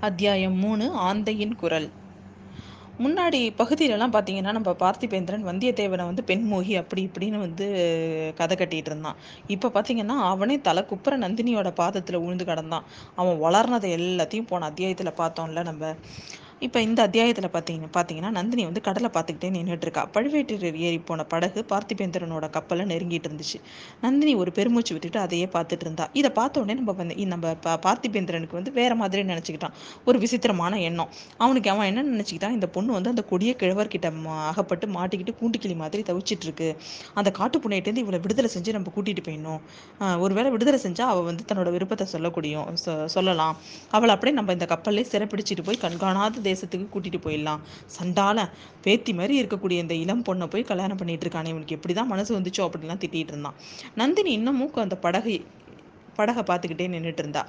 அத்தியாயம் மூணு ஆந்தையின் குரல். முன்னாடி பகுதியிலலாம் பார்த்தீங்கன்னா நம்ம பார்த்திபேந்திரன் வந்தியத்தேவனை வந்து பெண்மோகி அப்படி இப்படின்னு வந்து கதை கட்டிட்டு இருந்தான். இப்போ பார்த்தீங்கன்னா அவனே தலை குப்புற நந்தினியோட பாதத்தில் உழுந்து கிடந்தான். அவன் வளர்னதை எல்லாத்தையும் போன அத்தியாயத்தில் பார்த்தோம்ல நம்ம. இப்போ இந்த அத்தியாயத்தில் பார்த்தீங்க பார்த்தீங்கன்னா நந்தினி வந்து கடலை பார்த்துக்கிட்டே நின்றுட்டு இருக்கா. பழுவேட்டரையர் ஏறி போன படகு பார்த்திபேந்திரனோட கப்பலை நெருங்கிட்டு இருந்துச்சு. நந்தினி ஒரு பெருமூச்சு விட்டுட்டு அதையே பார்த்துட்டு இருந்தா. இதை பார்த்த உடனே நம்ம வந்து நம்ம பார்த்திபேந்திரனுக்கு வந்து வேற மாதிரி நினச்சிக்கிட்டான். ஒரு விசித்திரமான எண்ணம். அவனுக்கு அவன் என்ன நினச்சிக்கிட்டான் இந்த பொண்ணு வந்து அந்த கொடிய கிழவர்கிட்ட அகப்பட்டு மாட்டிக்கிட்டு கூண்டுக்கிளி மாதிரி தவிச்சிட்டு இருக்கு. அந்த காட்டு புண்ணியிட்டேருந்து இவளை விடுதலை செஞ்சு நம்ம கூட்டிட்டு போயிடணும். ஒருவேளை விடுதலை செஞ்சா அவள் வந்து தன்னோட விருப்பத்தை சொல்லக்கூடியும் சொல்லலாம். அவளை அப்படியே நம்ம இந்த கப்பல்லே சிறப்பிடிச்சிட்டு போய் கண்காணாத தேசத்துக்கு கூட்டிட்டு போயிடலாம். சண்டால பேத்தி மாதிரி இருக்கக்கூடிய இந்த இளம் பொண்ணை போய் கல்யாணம் பண்ணிட்டு இருக்கானே. இவனுக்கு எப்படிதான் மனசு வந்துச்சோ அப்படின்லாம் திட்டிட்டு இருந்தான். நந்தினி இன்னமும் அந்த படகை படகை பார்த்துக்கிட்டே நின்றுட்டு இருந்தா.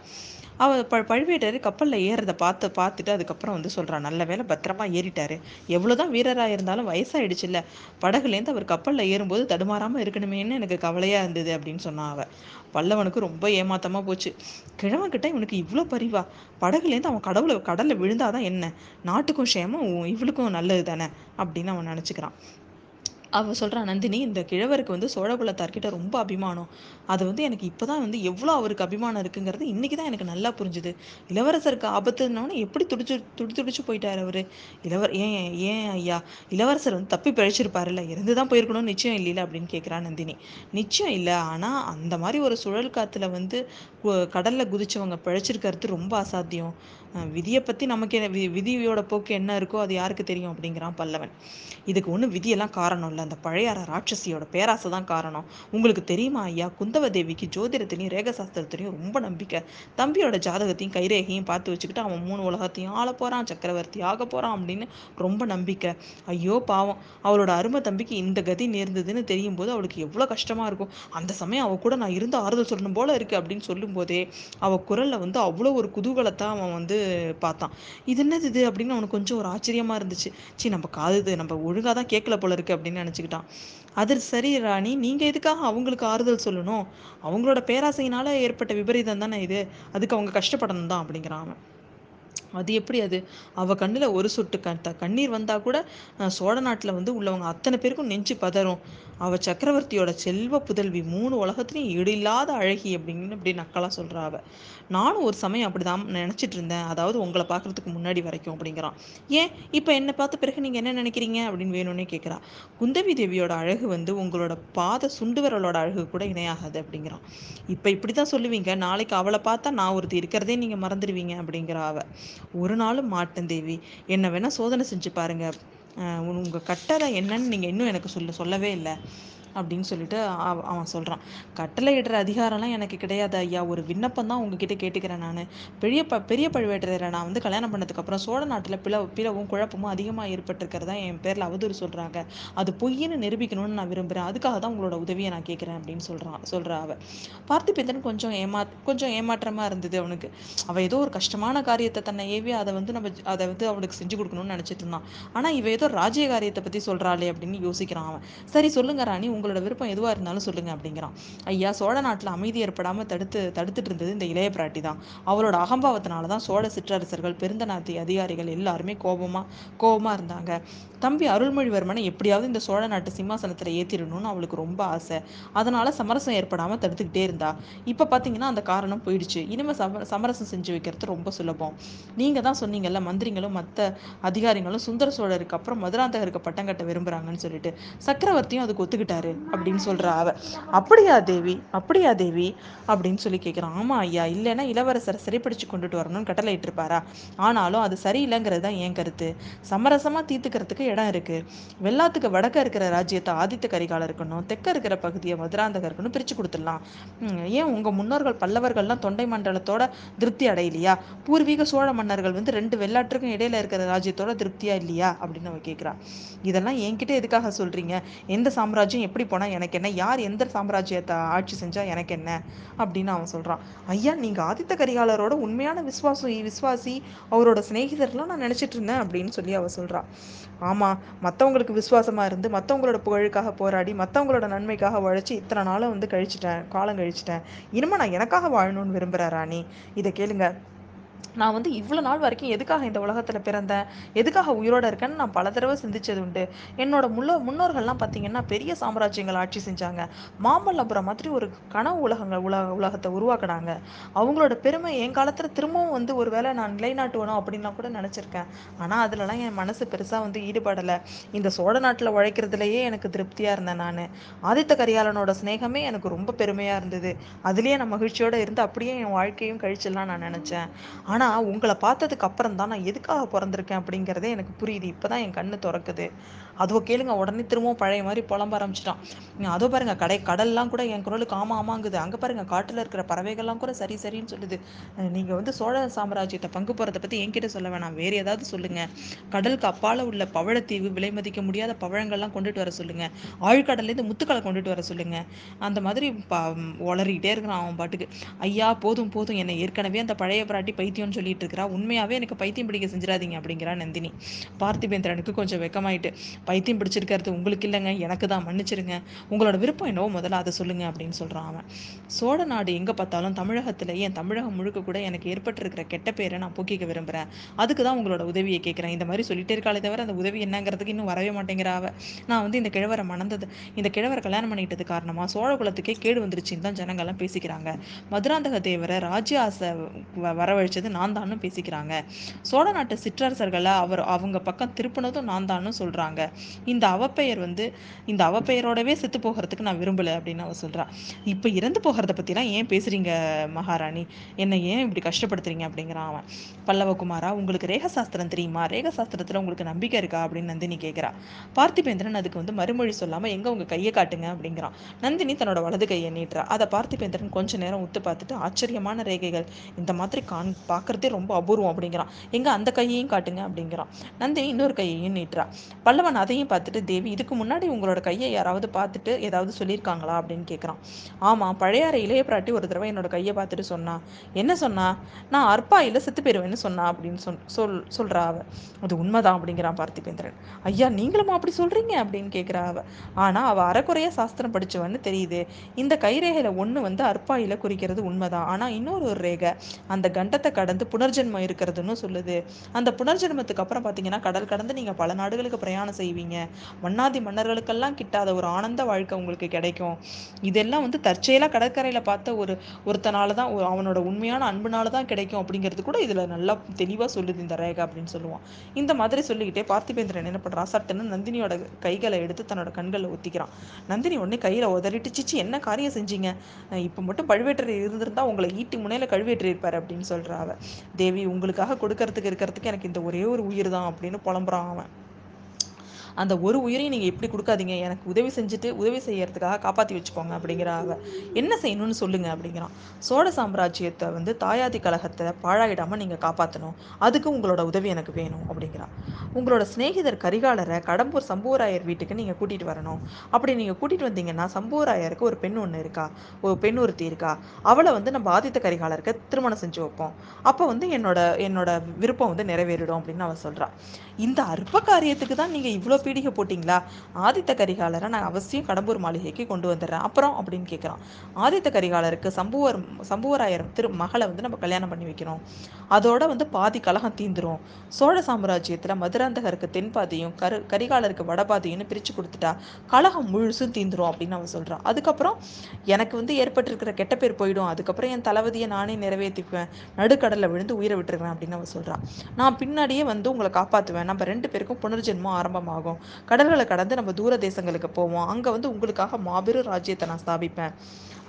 அவள் ப பழுவேட்டர் கப்பலில் ஏறதை பார்த்து பார்த்துட்டு அதுக்கப்புறம் வந்து சொல்கிறான் நல்ல வேலை பத்திரமா ஏறிட்டாரு. எவ்வளோதான் வீரராக இருந்தாலும் வயசாயிடுச்சு இல்லை படகுலேருந்து அவர் கப்பலில் ஏறும்போது தடுமாறாமல் இருக்கணுமேன்னு எனக்கு கவலையாக இருந்தது அப்படின்னு சொன்னான் அவள் பல்லவனுக்கு ரொம்ப ஏமாத்தமாக போச்சு. கிழவன்கிட்ட இவனுக்கு இவ்வளோ பரிவா. படகுலேருந்து அவன் கடவுளை கடலில் விழுந்தாதான் என்ன? நாட்டுக்கும் சேமம் இவளுக்கும் நல்லது தானே அப்படின்னு அவன் நினச்சிக்கிறான். அவள் சொல்கிறான் நந்தினி இந்த கிழவருக்கு வந்து சோழகுலத்தார்கிட்ட ரொம்ப அபிமானம். அது வந்து எனக்கு இப்போ தான் வந்து எவ்வளோ அவருக்கு அபிமானம் இருக்குங்கிறது இன்றைக்கி தான் எனக்கு நல்லா புரிஞ்சுது. இளவரசருக்கு ஆபத்துனோடனே எப்படி துடிச்சு துடி துடிச்சு போயிட்டார் அவர்? இளவர் ஏன் ஏன் ஐயா? இளவரசர் வந்து தப்பி பிழைச்சிருப்பாருல்ல இருந்து தான் போயிருக்கணும்னு நிச்சயம் இல்லைல்ல? அப்படின்னு கேட்குறா நந்தினி. நிச்சயம் இல்லை. ஆனால் அந்த மாதிரி ஒரு சுழல் காற்றுல வந்து கடலில் குதிச்சவங்க பிழைச்சிருக்கிறது ரொம்ப அசாத்தியம். விதியை பற்றி நமக்கு என்ன விதியோட போக்கு என்ன இருக்கோ அது யாருக்கு தெரியும் அப்படிங்கிறான் பல்லவன். இதுக்கு ஒன்றும் விதியெல்லாம் காரணம் இல்லை. அந்த பழையார ராட்சசியோட பேராசை தான் காரணம். உங்களுக்கு தெரியுமா ஐயா? குந்தவ தேவிக்கு ஜோதிடத்திலையும் ரேகசாஸ்திரத்திலையும் ரொம்ப நம்பிக்கை. தம்பியோட ஜாதகத்தையும் கைரேகையும் பார்த்து வச்சுக்கிட்டு அவன் மூணு உலகத்தையும் ஆள போகிறான் சக்கரவர்த்தி ஆக போகிறான் அப்படின்னு ரொம்ப நம்பிக்கை. ஐயோ பாவம். அவளோட அருமை தம்பிக்கு இந்த கதி நேர்ந்ததுன்னு தெரியும் போது அவளுக்கு எவ்வளோ கஷ்டமாக இருக்கும். அந்த சமயம் அவள் கூட நான் இருந்து ஆறுதல் சொல்லணும் போல இருக்கு அப்படின்னு சொல்லும்போதே அவள் குரலில் வந்து அவ்வளோ ஒரு குதூகலத்தை அவன் வந்து பார்த்தான். இது என்னது இது? அப்படின்னு அவனுக்கு கொஞ்சம் ஒரு ஆச்சரியமா இருந்துச்சு. சி நம்ம காது நம்ம ஒழுங்காக தான் கேட்கல போல இருக்கு அப்படின்னு நினச்சிக்கிட்டான். அது சரி ராணி நீங்கள் எதுக்காக அவங்களுக்கு ஆறுதல் சொல்லணும்? அவங்களோட பேராசையினால ஏற்பட்ட விபரீதம் தானே இது? அதுக்கு அவங்க கஷ்டப்படணும் தான் அப்படிங்கிறான் அவன். அது எப்படி அது? அவள் கண்ணில் ஒரு சொட்டு க கண்ணீர் வந்தால் கூட சோழ நாட்டில் வந்து உள்ளவங்க அத்தனை பேருக்கும் நெஞ்சு பதறும். அவள் சக்கரவர்த்தியோட செல்வ புதல்வி மூணு உலகத்துலையும் ஈடில்லாத அழகி அப்படின்னு அப்படி நக்கலாக சொல்கிறா அவள் நானும் ஒரு சமயம் அப்படி தான் நினச்சிட்டு இருந்தேன். அதாவது உங்களை பார்க்குறதுக்கு முன்னாடி வரைக்கும் அப்படிங்கிறான். ஏன்? இப்போ என்னை பார்த்த பிறகு நீங்கள் என்ன நினைக்கிறீங்க? அப்படின்னு வேணும்னே கேட்குறா குந்தவி தேவியோட அழகு வந்து உங்களோட பாத சுண்டுவரலோட அழகு கூட இணையாகாது அப்படிங்கிறான். இப்போ இப்படி தான் சொல்லுவீங்க. நாளைக்கு அவளை பார்த்தா நான் ஒருத்தி இருக்கிறதே நீங்கள் மறந்துடுவீங்க அப்படிங்கிறா அவள் ஒரு நாளும் மாட்டேன் தேவி. என்ன வேணால் சோதனை செஞ்சு பாருங்கள் உங்கள் கட்டளை என்னன்னு நீங்கள் இன்னும் எனக்கு சொல்ல சொல்லவே இல்லை. அப்படின்னு சொல்லிட்டு அவன் சொல்கிறான் கட்டளை இடுற அதிகாரம்லாம் எனக்கு கிடையாது ஐயா. ஒரு விண்ணப்பம் தான் உங்ககிட்ட கேட்டுக்கிறேன் நான். பெரிய ப பெரிய பழுவேட்டரையரை நான் வந்து கல்யாணம் பண்ணதுக்கப்புறம் சோழ நாட்டில் பிளவு பிளவும் குழப்பமும் அதிகமாக ஏற்பட்டிருக்கிறதா என் பேரில் அவதூறு சொல்கிறாங்க அது பொய்ன்னு நிரூபிக்கணும்னு நான் விரும்புகிறேன் அதுக்காக தான் உங்களோட உதவியை நான் கேட்குறேன் அப்படின்னு சொல்கிறான் சொல்கிறா அவ. பார்த்திபேந்தன் கொஞ்சம் ஏமா கொஞ்சம் ஏமாற்றமாக இருந்தது அவனுக்கு. அவள் ஏதோ ஒரு கஷ்டமான காரியத்தை தன்னை ஏவி அதை வந்து நம்ம அதை வந்து அவனுக்கு செஞ்சு கொடுக்கணும்னு நினச்சிட்டு இருந்தான். ஆனால் இவ ஏதோ ராஜ்ய காரியத்தை பற்றி சொல்கிறாளே அப்படின்னு யோசிக்கிறான் அவன். சரி சொல்லுங்க ராணி. உங்களோட விருப்பம் எதுவாக இருந்தாலும் சொல்லுங்க அப்படிங்கிறான். ஐயா சோழ நாட்டில் அமைதி ஏற்படாமல் தடுத்து தடுத்துட்டு இருந்தது இந்த இளைய பிராட்டி தான். அவரோட அகம்பாவத்தினால தான் சோழ சிற்றரசர்கள் பெருந்தநாத்தி அதிகாரிகள் எல்லாருமே கோபமாக கோபமாக இருந்தாங்க. தம்பி அருள்மொழிவர்மனை எப்படியாவது இந்த சோழ நாட்டு சிம்மாசனத்தில் ஏற்றிடணும்னு அவளுக்கு ரொம்ப ஆசை. அதனால சமரசம் ஏற்படாமல் தடுத்துக்கிட்டே இருந்தா. இப்போ பார்த்தீங்கன்னா அந்த காரணம் போயிடுச்சு. இனிமேல் சம சமரசம் செஞ்சு வைக்கிறது ரொம்ப சுலபம். நீங்கள் தான் சொன்னீங்கல்ல மந்திரிங்களும் மற்ற அதிகாரிகளும் சுந்தர சோழருக்கு அப்புறம் மதுராந்தகருக்கு பட்டம் கட்ட விரும்புகிறாங்கன்னு சொல்லிட்டு. சக்கரவர்த்தியும் அதுக்கு ஒத்துக்கிட்டாரு. அப்படின்னு சொல்கிறா அவ. அப்படியா தேவி அப்படியா தேவி? அப்படின்னு சொல்லி கேட்குறான் ஆமாம் ஐயா இல்லைன்னா இளவரசரை சிறைப்பிடிச்சு கொண்டுட்டு வரணும்னு கட்டளை இட்டிருப்பாரா ஆனாலும் அது சரியில்லைங்கிறது தான் என் கருத்து. சமரசமாக தீர்த்துக்கிறதுக்கு இடம் இருக்குது வெள்ளாத்துக்கு வடக்க இருக்கிற ராஜ்யத்தை ஆதித்த கரிகாலம் இருக்கணும் தெற்க இருக்கிற பகுதியை மதுராந்தகம் இருக்கணும் பிரித்து கொடுத்துடலாம். ஏன் உங்கள் முன்னோர்கள் பல்லவர்கள்லாம் தொண்டை மண்டலத்தோட திருப்தி அடையலையா? பூர்வீக சோழ மன்னர்கள் வந்து ரெண்டு வெள்ளாற்றுக்கும் இடையில இருக்கிற ராஜ்யத்தோட திருப்தியா இல்லையா? அப்படின்னு அவ கேட்குறா இதெல்லாம் என்கிட்ட எதுக்காக சொல்கிறீங்க எந்த சாம்ராஜ்யம் எப்படி போனால் எனக்கு என்ன? யார் எந்த சாம்ராஜ்யத்தை ஆட்சி செஞ்சால் எனக்கு என்ன? அப்படின்னு அவன் சொல்கிறான் ஐயா நீங்கள் ஆதித்த கரிகாலரோட உண்மையான விஸ்வாசம் விஸ்வாசி அவரோட சிநேகிதர்லாம் நான் நினச்சிட்டு இருந்தேன் அப்படின்னு சொல்லி அவள் சொல்கிறான் ஆமாம் மற்றவங்களுக்கு விசுவாசமாக இருந்து மற்றவங்களோட புகழுக்காக போராடி மற்றவங்களோட நன்மைக்காக உழைச்சி இத்தனை நாளும் வந்து கழிச்சிட்டேன் காலம் கழிச்சிட்டேன். இனிமே நான் எனக்காக வாழணும்னு விரும்புகிறேன் ராணி. இதை கேளுங்க. நான் வந்து இவ்வளோ நாள் வரைக்கும் எதுக்காக இந்த உலகத்தில் பிறந்தேன்? எதுக்காக உயிரோட இருக்கேன்னு நான் பல தடவை சிந்திச்சது உண்டு. என்னோட முள்ள முன்னோர்கள்லாம் பார்த்தீங்கன்னா பெரிய சாம்ராஜ்யங்கள் ஆட்சி செஞ்சாங்க. மாமல்லபுரம் மாதிரி ஒரு கனவு உலகங்கள் உலக உலகத்தை உருவாக்குனாங்க. அவங்களோட பெருமை என் காலத்தில் திரும்பவும் வந்து ஒரு வேளை நான் நிலைநாட்டுவணும் அப்படின்லாம் கூட நினச்சிருக்கேன். ஆனால் அதுலலாம் என் மனசு பெருசாக வந்து ஈடுபடலை. இந்த சோழ நாட்டில் உழைக்கிறதுலையே எனக்கு திருப்தியாக இருந்தேன் நான். ஆதித்த கரிகாலனோட சிநேகமே எனக்கு ரொம்ப பெருமையாக இருந்தது. அதுலேயே நான் மகிழ்ச்சியோடு இருந்து அப்படியே என் வாழ்க்கையும் கழிச்சிடலாம் நான் நினச்சேன். ஆனால் உங்களை பார்த்ததுக்கு அப்புறம் தான் நான் எதுக்காக பிறந்திருக்கேன் அப்படிங்கிறதே எனக்கு புரியுது. இப்போ தான் என் கண்ணு திறக்குது. அதோ கேளுங்க உடனே திரும்பவும் பழைய மாதிரி புலம்ப ஆரம்பிச்சிட்டான். அதோ பாருங்க கடை கடல்லாம் கூட என் குரலுக்கு ஆமா ஆமாங்குது. அங்கே பாருங்க காட்டில் இருக்கிற பறவைகள்லாம் கூட சரி சரின்னு சொல்லுது. நீங்கள் வந்து சோழ சாம்ராஜ்யத்தை பங்கு போகிறத பற்றி என்கிட்ட சொல்ல வேணாம். வேறு ஏதாவது சொல்லுங்க. கடலுக்கு அப்பால உள்ள பவழத்தீவு விலை மதிக்க முடியாத பவழங்கள்லாம் கொண்டுட்டு வர சொல்லுங்க. ஆழ்கடல்லேருந்து முத்துக்களை கொண்டுட்டு வர சொல்லுங்க. அந்த மாதிரி ப உளறிக்கிட்டே இருக்கிறான் அவன் பாட்டுக்கு. ஐயா போதும் போதும். என்னை ஏற்கனவே அந்த பழைய பிராட்டி பைத்தியம்னு சொல்லிட்டு இருக்கிறா. உண்மையாவே எனக்கு பைத்தியம் பிடிக்க செஞ்சிடாதீங்க அப்படிங்கிறா நந்தினி. பார்த்திபேந்திரனுக்கு கொஞ்சம் வெக்கமாயிட்டு பைத்தியம் பிடிச்சிருக்கிறது உங்களுக்கு இல்லைங்க எனக்கு தான் மன்னிச்சிருங்க. உங்களோட விருப்பம் என்னவோ முதல்ல அதை சொல்லுங்க அப்படின்னு சொல்கிறான் அவன். சோழ நாடு எங்கே பார்த்தாலும் தமிழகத்துல தமிழகம் முழுக்க கூட எனக்கு ஏற்பட்டிருக்கிற கெட்ட பேரை நான் போக்கிக்க விரும்புகிறேன் அதுக்கு தான் உங்களோட உதவியை கேட்குறேன். இந்த மாதிரி சொல்லிட்டே இருக்காளே தவிர அந்த உதவி என்னங்கிறதுக்கு இன்னும் வரவே மாட்டேங்கிறா அவ. நான் வந்து இந்த கிழவரை மணந்தது இந்த கிழவரை கல்யாணம் பண்ணிட்டது காரணமாக சோழ குலத்துக்கே கேடு வந்துருச்சுன்னு தான் ஜனங்கள்லாம் பேசிக்கிறாங்க. மதுராந்தக தேவரை ராஜ்ய ஆசை வ- வரவழைச்சது நான் தானும் பேசிக்கிறாங்க. சோழ நாட்டு சிற்றரசர்களை அவர் அவங்க பக்கம் திருப்பினதும் நான் தானும் சொல்கிறாங்க இந்த அவப்பெயர் வந்து இந்த அவப்பெயரோடவே செத்து போகிறதுக்கு நான் விரும்பல அப்படின்னு அவ சொல்றா. இப்ப இறந்து போகிறத பத்திலாம் ஏன் பேசுறீங்க மகாராணி? என்னை ஏன் இப்படி கஷ்டப்படுத்துறீங்க அப்படிங்கிறான் அவன். பல்லவகுமாரா உங்களுக்கு ரேக சாஸ்திரம் தெரியுமா? ரேக சாஸ்திரத்துல உங்களுக்கு நம்பிக்கை இருக்கா அப்படின்னு நந்தினி கேட்கிறா பார்த்திபேந்திரன் அதுக்கு வந்து மறுமொழி சொல்லாம எங்க உங்க கையை காட்டுங்க? அப்படிங்கிறான். நந்தினி தன்னோட வலது கையை நீட்டுறா. அதை பார்த்திபேந்திரன் கொஞ்ச நேரம் உத்து பார்த்துட்டு ஆச்சரியமான ரேகைகள். இந்த மாதிரி காண் பாக்குறதே ரொம்ப அபூர்வம் அப்படிங்கிறான். எங்க அந்த கையையும் காட்டுங்க அப்படிங்கிறான். நந்தினி இன்னொரு கையையும் நீட்டுறா. பல்லவன் அதையும் பார்த்துட்டு தேவி இதுக்கு முன்னாடி உங்களோட கையை யாராவது பார்த்துட்டு ஏதாவது சொல்லியிருக்காங்களா? அப்படின்னு கேட்குறான். ஆமாம் பழையாற இளைய பிராட்டி ஒரு தடவை என்னோட கையை பார்த்துட்டு சொன்னா என்ன சொன்னா? நான் அற்பாயில செத்து போயிடுவேன்னு சொன்னா அப்படின்னு சொல் சொல் சொல்றா அவ. அது உண்மைதான் அப்படிங்கிறான் பார்த்திபேந்திரன். ஐயா நீங்களும் அப்படி சொல்றீங்க? அப்படின்னு கேட்குறா அவ. ஆனால் அவள் அறக்குறைய சாஸ்திரம் படித்தவன்னு தெரியுது. இந்த கைரேகையில் ஒன்று வந்து அற்பாயில குறிக்கிறது உண்மைதான். ஆனால் இன்னொரு ஒரு ரேகை அந்த கண்டத்தை கடந்து புனர்ஜென்மம் இருக்கிறதுன்னு சொல்லுது. அந்த புனர்ஜென்மத்துக்கு அப்புறம் பார்த்தீங்கன்னா கடல் கடந்து நீங்கள் பல நாடுகளுக்கு பிரயாணம் செய்வீங்க. மன்னாதி மன்னர்களுக்கெல்லாம் கிட்டாத ஒரு ஆனந்த வாழ்க்கை உங்களுக்கு கிடைக்கும். இதெல்லாம் வந்து தற்செயலாக கடற்கரையில் பார்த்த ஒரு ஒருத்தனால தான் ஒரு- அவனோட உண்மையான அன்புனால தான் கிடைக்கும் அப்படிங்கிறது கூட இதில் நல்லா தெளிவாக சொல்லுது இந்த ரேகா அப்படின்னு சொல்லுவான். இந்த மாதிரி சொல்லிக்கிட்டே பார்த்திபேந்திரன் என்ன பண்ணுறான் சட்டுன்னு நந்தினியோட கைகளை எடுத்து தன்னோட கண்களில் ஒத்திக்கிறான். நந்தினி உடனே கையில் உதறிட்டு சிச்சி என்ன காரியம் செஞ்சீங்க? இப்போ மட்டும் பழுவேட்டரையர் இருந்திருந்தா உங்களை ஈட்டி முனையில் கழுவேற்றிருப்பார் அப்படின்னு சொல்கிறா அவ. தேவி உங்களுக்காக கொடுக்கறதுக்கு இருக்கிறதுக்கு எனக்கு இந்த ஒரே ஒரு உயிர் தான் அப்படின்னு புலம்புறான் அவன். அந்த ஒரு உயிரையும் நீங்க எப்படி கொடுக்காதீங்க. எனக்கு உதவி செஞ்சுட்டு உதவி செய்யறதுக்காக காப்பாத்தி வச்சுக்கோங்க அப்படிங்கிற அவ என்ன செய்யணும்னு சொல்லுங்க அப்படிங்கிறான். சோழ சாம்ராஜ்யத்தை வந்து தாயாதி கழகத்தை பாழாயிடாம நீங்க காப்பாத்தணும். அதுக்கு உங்களோட உதவி எனக்கு வேணும் அப்படிங்கிறான். உங்களோட சிநேகிதர் கரிகாலரை கடம்பூர் சம்புவராயர் வீட்டுக்கு நீங்க கூட்டிட்டு வரணும். அப்படி நீங்க கூட்டிட்டு வந்தீங்கன்னா சம்புவராயருக்கு ஒரு பெண் ஒன்று இருக்கா? ஒரு பெண் ஒருத்தி இருக்கா? அவளை வந்து நம்ம ஆதித்த கரிகாலருக்கு திருமணம் செஞ்சு வைப்போம். அப்போ வந்து என்னோட என்னோட விருப்பம் வந்து நிறைவேறிடும் அப்படின்னு அவ சொல்கிறான் இந்த அற்ப காரியத்துக்கு தான் நீங்க இவ்வளோ பீடிகை போட்டிங்களா? ஆதித்த கரிகாலரை நான் அவசியம் கடம்பூர் மாளிகைக்கு கொண்டு வந்துடுறேன். அப்புறம் அப்படின்னு கேட்குறான். ஆதித்த கரிகாலருக்கு சம்புவர் சம்புவராயர் திரு மகளை வந்து நம்ம கல்யாணம் பண்ணி வைக்கணும். அதோட வந்து பாதி கலகம் தீந்துரும். சோழ சாம்ராஜ்யத்தில் மதுராந்தகருக்கு தென்பாதியும் கரு கரிகாலருக்கு வடபாதியும்னு பிரித்து கொடுத்துட்டா கலகம் முழுசும் தீந்துரும் அப்படின்னு அவன் சொல்கிறான் அதுக்கப்புறம் எனக்கு வந்து ஏற்பட்டிருக்கிற கெட்ட பேர் போயிடும். அதுக்கப்புறம் என் தளபதியை நானே நிறைவேற்றிக்குவேன். நடுக்கடலில் விழுந்து உயிரை விட்டுருக்கிறேன் அப்படின்னு அவன் சொல்கிறான் நான் பின்னாடியே வந்து உங்களை காப்பாற்றுவேன் நம்ம ரெண்டு பேருக்கும் புனர்ஜென்மம் ஆரம்பமாகும். கடல்களை கடந்து நம்ம தூர தேசங்களுக்கு போவோம். அங்க வந்து உங்களுக்காக மாபெரும் ராஜ்யத்தை நான் ஸ்தாபிப்பேன்.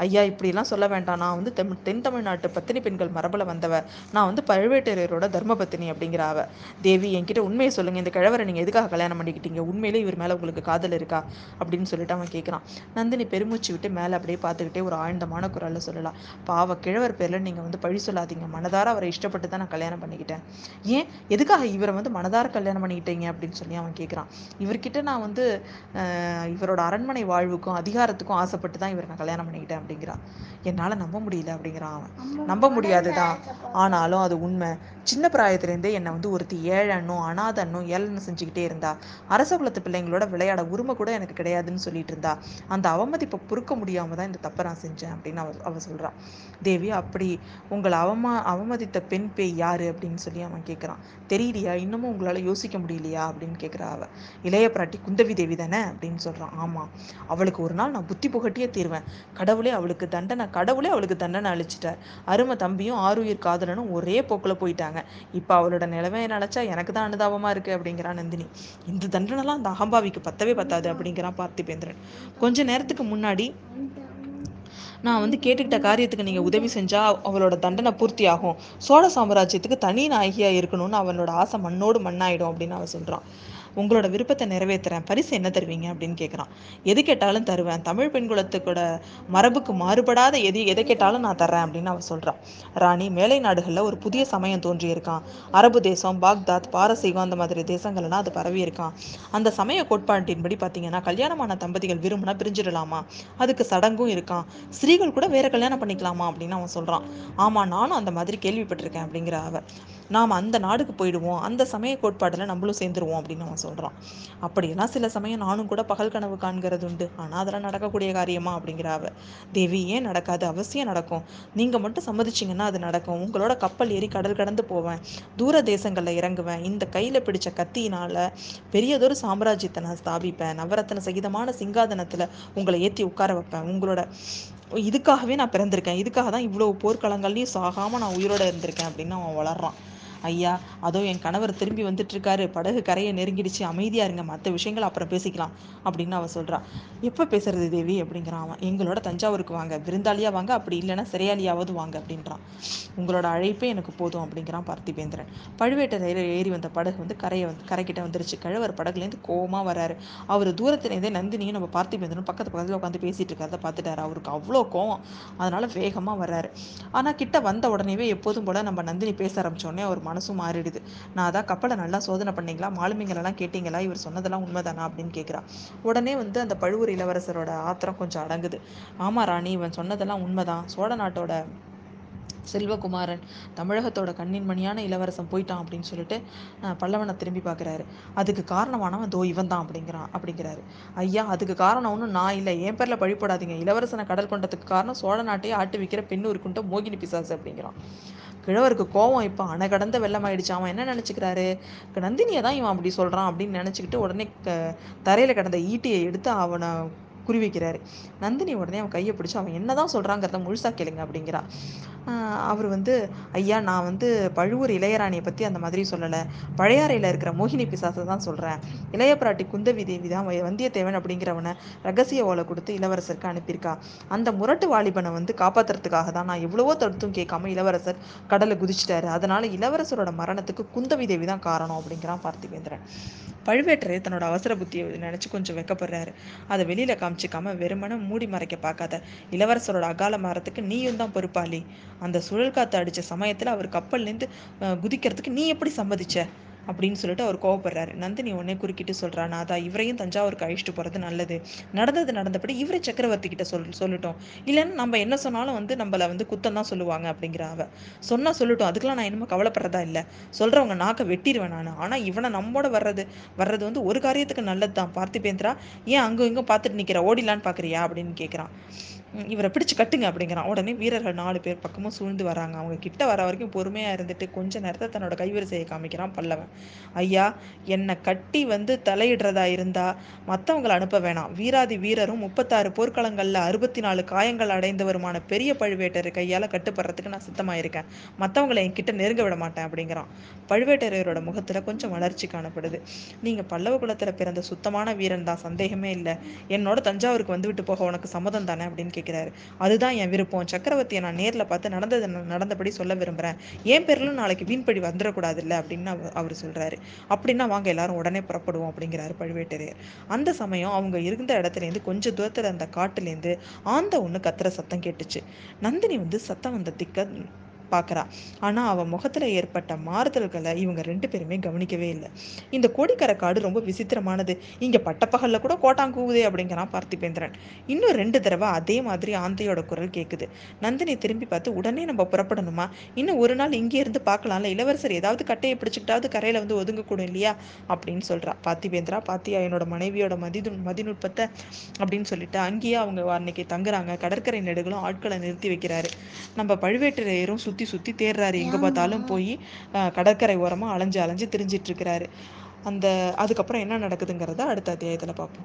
ஐயா இப்படிலாம் சொல்ல வேண்டாம். நான் வந்து தென் தென் தமிழ்நாட்டு பத்தினி பெண்கள் மரபில் வந்தவ. நான் வந்து பழுவேட்டரையரோட தர்மபத்தினி அப்படிங்கிற அவ தேவி என்கிட்ட உண்மையை சொல்லுங்க. இந்த கிழவரை நீங்கள் எதுக்காக கல்யாணம் பண்ணிக்கிட்டீங்க? உண்மையிலே இவர் மேலே உங்களுக்கு காதல் இருக்கா? அப்படின்னு சொல்லிட்டு அவன் கேட்குறான் நந்தினி பெருமூச்சு விட்டு மேலே அப்படியே பார்த்துக்கிட்டே ஒரு ஆழ்ந்தமான குரலில் சொல்லலாம் பாவ கிழவர் பேரில் நீங்கள் வந்து பழி சொல்லாதீங்க. மனதார அவரை இஷ்டப்பட்டு தான் நான் கல்யாணம் பண்ணிக்கிட்டேன். ஏன்? எதுக்காக இவரை வந்து மனதார கல்யாணம் பண்ணிக்கிட்டீங்க? அப்படின்னு சொல்லி அவன் கேட்குறான் இவர்கிட்ட நான் வந்து இவரோட அரண்மனை வாழ்வுக்கும் அதிகாரத்துக்கும் ஆசைப்பட்டு தான் இவரை நான் கல்யாணம் பண்ணிக்கிட்டேன். அப்படிங்கிறான். என்னால நம்ப முடியல அப்படிங்கிறான் அவன். நம்ப முடியாதுதான் ஆனாலும் அது உண்மை. சின்ன பிராயத்திலேருந்தே என்னை வந்து ஒருத்தி ஏழன்னும் அனாதன்னும் ஏழன்னு செஞ்சுக்கிட்டே இருந்தா. அரச குலத்து பிள்ளைங்களோட விளையாட உரிமை கூட எனக்கு கிடையாதுன்னு சொல்லிட்டு இருந்தா. அந்த அவமதிப்பை பொறுக்க முடியாம தான் இந்த தப்பை நான் செஞ்சேன் அப்படின்னு அவ அவ சொல்றா. தேவி அப்படி உங்களை அவமா அவமதித்த பெண் பேய் யாரு அப்படின்னு சொல்லி அவன் கேட்குறான் தெரியலையா இன்னமும் உங்களால யோசிக்க முடியலையா அப்படின்னு கேட்குறா அவ. இளைய பிராட்டி குந்தவி தேவி தானே அப்படின்னு சொல்றான் ஆமா. அவளுக்கு ஒரு நாள் நான் புத்தி புகட்டியே தீர்வேன். கடவுளே அவளுக்கு தண்டனை கடவுளே அவளுக்கு தண்டனை அழிச்சிட்டார் அருமை தம்பியும் ஆறுயிர் காதலனும் ஒரே போக்கில் போயிட்டாங்க. இப்போ அவளோட நிலைமையை நினைச்சா எனக்கு தான் அனுதாபமா இருக்கு அப்படிங்கிறா நந்தினி. இந்த தண்டனைலாம் அந்த அகம்பாவிக்கு பத்தவே பத்தாது அப்படிங்கிறான் பார்த்திபேந்திரன். கொஞ்ச நேரத்துக்கு முன்னாடி நான் வந்து கேட்டுக்கிட்ட காரியத்துக்கு நீங்கள் உதவி செஞ்சால் அவளோட தண்டனை பூர்த்தி ஆகும் சோழ சாம்ராஜ்யத்துக்கு தனி நாயகியாக இருக்கணும்னு அவனோட ஆசை மண்ணோடு மண்ணாயிடும் அப்படின்னு அவன் சொல்கிறான் உங்களோட விருப்பத்தை நிறைவேற்றுறேன் பரிசு என்ன தருவீங்க? அப்படின்னு கேட்குறான் எது கேட்டாலும் தருவேன். தமிழ் பெண்குலத்துக்கூட மரபுக்கு மாறுபடாத எது எதை கேட்டாலும் நான் தர்றேன் அப்படின்னு அவன் சொல்கிறான் ராணி மேலை நாடுகளில் ஒரு புதிய சமயம் தோன்றியிருக்கான். அரபு தேசம் பாக்தாத் பாரசீகம் அந்த மாதிரி தேசங்கள்லாம் அது பரவி இருக்கான் அந்த சமய கோட்பாட்டின்படி பார்த்தீங்கன்னா கல்யாணமான தம்பதிகள் விரும்பினா பிரிஞ்சிடலாமா? அதுக்கு சடங்கும் இருக்கான். ஸ்திரீகள் கூட வேற கல்யாணம் பண்ணிக்கலாமா? அப்படின்னு அவன் சொல்கிறான் ஆமாம் நானும் அந்த மாதிரி கேள்விப்பட்டிருக்கேன் அப்படிங்கிற அவ நாம் அந்த நாடுக்கு போயிடுவோம் அந்த சமய கோட்பாடில் நம்மளும் சேர்ந்துருவோம் அப்படின்னு அவன் சொல்கிறான் அப்படியெல்லாம் சில சமயம் நானும் கூட பகல் கனவு காண்கிறது உண்டு. ஆனால் அதெல்லாம் நடக்கக்கூடிய காரியமா? அப்படிங்கிற அவ. தேவி ஏன் நடக்காது? அவசியம் நடக்கும். நீங்கள் மட்டும் சம்மதிச்சிங்கன்னா அது நடக்கும். உங்களோட கப்பல் ஏறி கடல் கடந்து போவேன். தூர தேசங்களில் இறங்குவேன். இந்த கையில் பிடிச்ச கத்தியினால் பெரியதொரு சாம்ராஜ்யத்தை நான் ஸ்தாபிப்பேன். நவரத்தன சகிதமான சிங்காதனத்தில் உங்களை ஏற்றி உட்கார வைப்பேன். உங்களோட இதுக்காகவே நான் பிறந்திருக்கேன். இதுக்காக தான் இவ்வளோ போர்க்களங்கள்லையும் சாகாமல் நான் உயிரோட இருந்திருக்கேன் அப்படின்னு அவன் வளர்றான். ஐயா அதோ என் கணவர் திரும்பி வந்துட்டுருக்காரு. படகு கரையை நெருங்கிடுச்சு. அமைதியாக இருங்க. மற்ற விஷயங்கள் அப்புறம் பேசிக்கலாம் அப்படின்னு அவ சொல்கிறான் எப்போ பேசுறது தேவி? அப்படிங்கிறான் அவன். எங்களோட தஞ்சாவூருக்கு வாங்க. விருந்தாளியாக வாங்க. அப்படி இல்லைன்னா சிறையாளியாவது வாங்க அப்படின்றான். உங்களோட அழைப்பே எனக்கு போதும் அப்படிங்கிறான் பார்த்திபேந்திரன். பழுவேட்டரையில் ஏறி வந்த படகு வந்து கரையை வந்து கரைக்கிட்ட வந்துருச்சு. கழவர் படகுலேருந்து கோவமாக வராரு. அவர் தூரத்துலேருந்தே நந்தினியும் நம்ம பார்த்திபேந்திரன் பக்கத்து பக்கத்தில் உட்காந்து பேசிகிட்டு இருக்கிறத பார்த்துட்டாரு. அவருக்கு அவ்வளோ கோவம். அதனால் வேகமாக வர்றாரு ஆனால் கிட்ட வந்த உடனேவே எப்போதும் போல நம்ம நந்தினி பேச ஆரம்பித்தோடனே அவர் மனசும் மாறிடுது. நான் அதான் கப்பலை நல்லா சோதனை பண்ணீங்களா? மாலுமிங்களெல்லாம் கேட்டீங்களா? இவர் சொன்னதெல்லாம் உண்மைதானா? அப்படின்னு கேட்குறா. உடனே வந்து அந்த பழுவூர் இளவரசரோட ஆத்திரம் கொஞ்சம் அடங்குது. ஆமா ராணி இவன் சொன்னதெல்லாம் உண்மைதான். சோழ நாட்டோட செல்வகுமாரன் தமிழகத்தோட கண்ணின் மணியான இளவரசன் போயிட்டான் அப்படின்னு சொல்லிட்டு பல்லவனை திரும்பி பார்க்குறாரு. அதுக்கு காரணமானவன் தோ இவன் தான் அப்படிங்கிறான் அப்படிங்கிறாரு. ஐயா அதுக்கு காரணம் ஒன்றும் நான் இல்லை. என் பேரில் பழி போடாதீங்க. இளவரசனை கடல் கொண்டதுக்கு காரணம் சோழ நாட்டையே ஆட்டு விற்கிற பெண்ணூர் குண்ட மோகினி பிசாசு அப்படிங்கிறான். கிழவருக்கு கோவம் இப்போ அணை கடந்த வெள்ளமாயிடுச்சு அவன் என்ன நினச்சிக்கிறாரு? நந்தினியை தான் இவன் அப்படி சொல்கிறான் அப்படின்னு நினச்சிக்கிட்டு உடனே க தரையில் கிடந்த ஈட்டியை எடுத்து அவனை குறி வைக்கிறாரு நந்தினி உடனே அவன் கையை பிடிச்சி அவன் என்னதான் சொல்றாங்கிறத முழுசா கேளுங்க அப்படிங்கிறா. அவர் வந்து ஐயா நான் வந்து பழுவூர் இளையராணியை பற்றி அந்த மாதிரி சொல்லலை. பழையாறையில் இருக்கிற மோகினி பிசாசை தான் சொல்கிறேன் இளைய பிராட்டி குந்தவி தேவி தான் வந்தியத்தேவன் அப்படிங்கிறவனை ரகசிய ஓலை கொடுத்து இளவரசருக்கு அனுப்பியிருக்கா. அந்த முரட்டு வாலிபனை வந்து காப்பாத்துறதுக்காக தான் நான் எவ்வளவோ தடுத்தும் கேட்காம இளவரசர் கடலை குதிச்சிட்டாரு. அதனால இளவரசரோட மரணத்துக்கு குந்தவி தேவி தான் காரணம் அப்படிங்கிறான் பார்த்திவேந்திரன். பழுவேட்டரையர் தன்னோட அவசர புத்தியை நினைச்சு கொஞ்சம் வெக்கப்படுறாரு. அதை வெளியில காமிச்சிக்காம வெறுமனே மூடி மறைக்க பார்க்காத. இளவரசரோட அகால மரத்துக்கு நீயும் தான் பொறுப்பாளி. அந்த சுழல் காத்து அடிச்ச சமயத்துல அவர் கப்பல்லேருந்து குதிக்கிறதுக்கு நீ எப்படி சம்மதிச்ச? அப்படின்னு சொல்லிட்டு அவர் கோவப்படுறாரு. நந்தினி உடனே குறுக்கிட்டு சொல்றா நாதா இவரையும் தஞ்சாவூருக்கு அழிச்சிட்டு போகிறது நல்லது. நடந்தது நடந்தபடி இவரே சக்கரவர்த்தி கிட்ட சொல் சொல்லட்டும். இல்லைன்னா நம்ம என்ன சொன்னாலும் வந்து நம்மளை வந்து குத்தம் தான் சொல்லுவாங்க அப்படிங்கிற அவ. சொன்னால் சொல்லட்டும். அதுக்கெல்லாம் நான் என்னமோ கவலைப்படுறதா இல்லை. சொல்கிறவங்க நாக்கை வெட்டிடுவேன் நான். ஆனால் இவனை நம்மோட வர்றது வர்றது வந்து ஒரு காரியத்துக்கு நல்லது தான் பார்த்திபேந்திரா ஏன் அங்கும் இங்கும் பார்த்துட்டு நிற்கிற ஓடிலான்னு பார்க்குறியா? அப்படின்னு கேட்குறான் இவரை பிடிச்சு கட்டுங்க அப்படிங்கிறான். உடனே வீரர்கள் நாலு பேர் பக்கமும் சூழ்ந்து வராங்க. அவங்க கிட்ட வர வரைக்கும் பொறுமையா இருந்துட்டு கொஞ்ச நேரத்தை தன்னோட கைவரிசையை காமிக்கிறான் பல்லவன். ஐயா என்னை கட்டி வந்து தலையிடுறதா இருந்தா மற்றவங்களை அனுப்ப வேணாம். வீராதி வீரரும் முப்பத்தாறு போர்க்களங்கள்ல அறுபத்தி நாலு காயங்கள் அடைந்தவருமான பெரிய பழுவேட்டர் கையால கட்டுப்படுறதுக்கு நான் சித்தமாயிருக்கேன். இருக்கேன் என்கிட்ட நெருங்க விட மாட்டேன் அப்படிங்கிறான். பழுவேட்டரையரோட முகத்துல கொஞ்சம் வளர்ச்சி காணப்படுது. நீங்க பல்லவ குலத்துல பிறந்த சுத்தமான வீரன் தான் சந்தேகமே இல்லை. என்னோட தஞ்சாவூருக்கு வந்துவிட்டு போக உனக்கு சம்மதம் தானே அப்படின்னு கேட்கிறாரு. அதுதான் என் விருப்பம். சக்கரவர்த்தியை நான் நேர்ல பார்த்து நடந்தது நடந்தபடி சொல்ல விரும்புறேன். என் பேரிலும் நாளைக்கு வீண்படி வந்துடக்கூடாது இல்லை அப்படின்னு அவர் சொல்றாரு. அப்படின்னா வாங்க எல்லாரும் உடனே புறப்படுவோம் அப்படிங்கிறாரு பழுவேட்டரையர். அந்த சமயம் அவங்க இருந்த இடத்துல இருந்து தூரத்தில் தூரத்துல அந்த காட்டுல இருந்து ஆந்த ஒண்ணு கத்துற சத்தம் கேட்டுச்சு. நந்தினி வந்து சத்தம் வந்த திக்க பார்க்குறா. ஆனால் அவன் முகத்தில் ஏற்பட்ட மாறுதல்களை இவங்க ரெண்டு பேருமே கவனிக்கவே இல்லை. இந்த கோடிக்கரை காடு ரொம்ப விசித்திரமானது. இங்கே பட்டப்பகலில் கூட கோட்டாங்கூவுதே அப்படிங்கிறான் பார்த்திபேந்திரன். இன்னும் ரெண்டு தடவை அதே மாதிரி ஆந்தையோட குரல் கேட்குது நந்தினி திரும்பி பார்த்து உடனே நம்ம புறப்படணுமா? இன்னும் ஒரு நாள் இங்கே இருந்து பார்க்கலாம்ல. இளவரசர் ஏதாவது கட்டையை பிடிச்சிக்கிட்டாவது கரையில் வந்து ஒதுங்கக்கூடும் இல்லையா? அப்படின்னு சொல்கிறா பார்த்திபேந்திரா பாத்தியா என்னோட மனைவியோட மதி மதிநுட்பத்தை அப்படின்னு சொல்லிட்டு அங்கேயே அவங்க அன்னைக்கு தங்குறாங்க. கடற்கரை நெடுகளும் ஆட்களை நிறுத்தி வைக்கிறாரு. நம்ம பழுவேட்டரையரும் சுற்றி சுற்றி சுற்றி தேடுறாரு எங்கே பார்த்தாலும் போய் கடற்கரை ஓரமாக அலைஞ்சு அலைஞ்சு திரிஞ்சிட்டு இருக்கிறாரு. அந்த அதுக்கப்புறம் என்ன நடக்குதுங்கிறத அடுத்த அத்தியாயத்தில் பார்ப்போம்.